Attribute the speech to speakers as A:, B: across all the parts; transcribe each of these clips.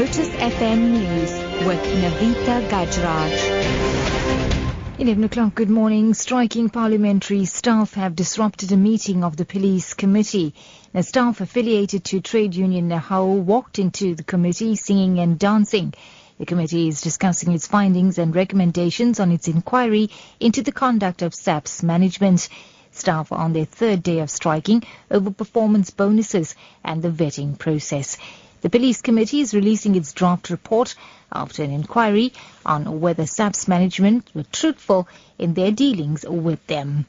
A: Lotus FM News with Navita Gajraj. 11 o'clock, good morning. Striking parliamentary staff have disrupted a meeting of the police committee. The staff affiliated to trade union Nehawu walked into the committee singing and dancing. The committee is discussing its findings and recommendations on its inquiry into the conduct of SAPS management. Staff on their third day of striking over performance bonuses and the vetting process. The police committee is releasing its draft report after an inquiry on whether SAPS management were truthful in their dealings with them.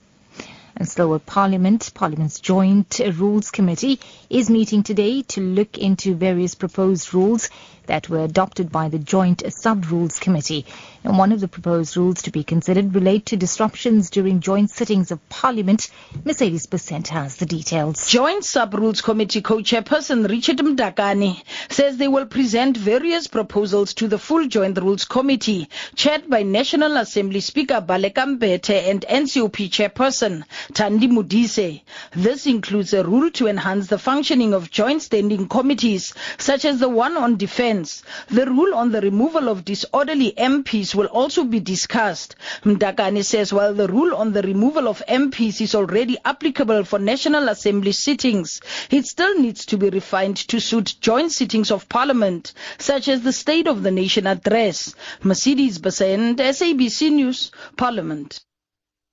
A: And so Parliament, Parliament's Joint Rules Committee is meeting today to look into various proposed rules that were adopted by the Joint Sub-Rules Committee. And one of the proposed rules to be considered relate to disruptions during joint sittings of Parliament. Mercedes Besant has the details.
B: Joint Sub-Rules Committee co-chairperson Richard Mdakane says they will present various proposals to the full Joint Rules Committee, chaired by National Assembly Speaker Baleka Mbete and NCOP chairperson Thandi Modise. This includes a rule to enhance the functioning of joint standing committees, such as the one on defense. The rule on the removal of disorderly MPs will also be discussed. Mdakane says while the rule on the removal of MPs is already applicable for National Assembly sittings, it still needs to be refined to suit joint sittings of Parliament, such as the State of the Nation address. Mercedes Besant, SABC News, Parliament.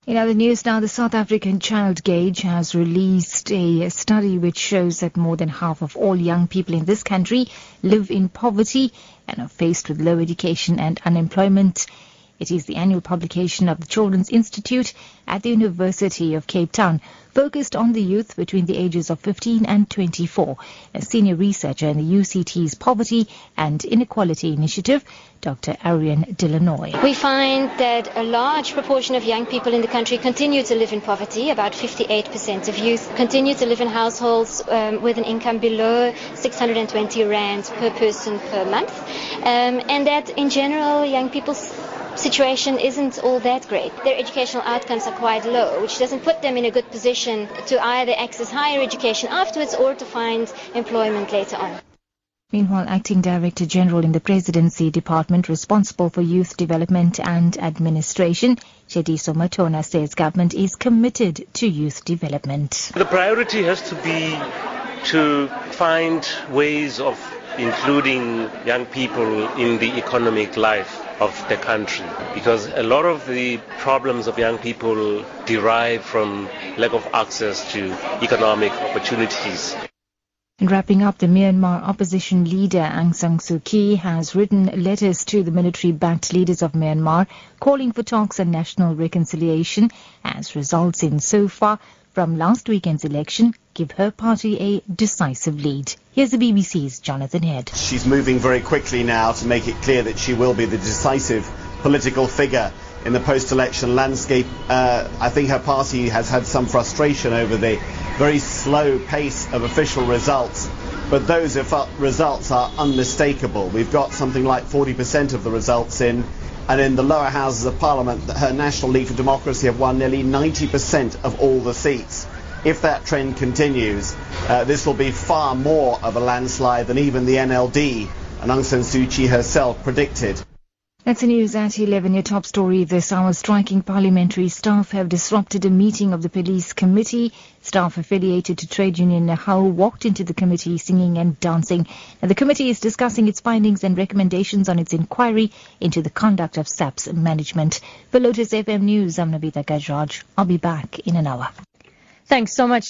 A: In other news now, the South African Child Gauge has released a study which shows that more than half of all young people in this country live in poverty and are faced with low education and unemployment. It is the annual publication of the Children's Institute at the University of Cape Town, focused on the youth between the ages of 15 and 24. A senior researcher in the UCT's Poverty and Inequality Initiative, Dr. Ariane De Lannoy.
C: We find that a large proportion of young people in the country continue to live in poverty. About 58% of youth continue to live in households um, with an income below 620 rand per person per month. Um, and that in general, young people's situation isn't all that great. Their educational outcomes are quite low, which doesn't put them in a good position to either access higher education afterwards or to find employment later on.
A: Meanwhile, Acting Director General in the Presidency Department responsible for youth development and administration, Tshediso Matona says government is committed to youth development.
D: The priority has to be to find ways of including young people in the economic life of the country because a lot of the problems of young people derive from lack of access to economic opportunities.
A: And wrapping up, the Myanmar opposition leader Aung San Suu Kyi has written letters to the military-backed leaders of Myanmar calling for talks and national reconciliation as results in so far from last weekend's election give her party a decisive lead. Here's the BBC's Jonathan Head.
E: She's moving very quickly now to make it clear that she will be the decisive political figure in the post-election landscape. Uh, I think her party has had some frustration over the very slow pace of official results, but those results are unmistakable. We've got something like 40% of the results in, and in the lower houses of parliament, her National League for Democracy have won nearly 90% of all the seats. If that trend continues, uh, this will be far more of a landslide than even the NLD and Aung San Suu Kyi herself predicted.
A: That's the news at 11. Your top story this hour. Striking parliamentary staff have disrupted a meeting of the police committee. Staff affiliated to trade union Nehawu walked into the committee singing and dancing. Now, the committee is discussing its findings and recommendations on its inquiry into the conduct of SAPS management. For Lotus FM News, I'm Navita Gajraj. I'll be back in an hour.
F: Thanks so much.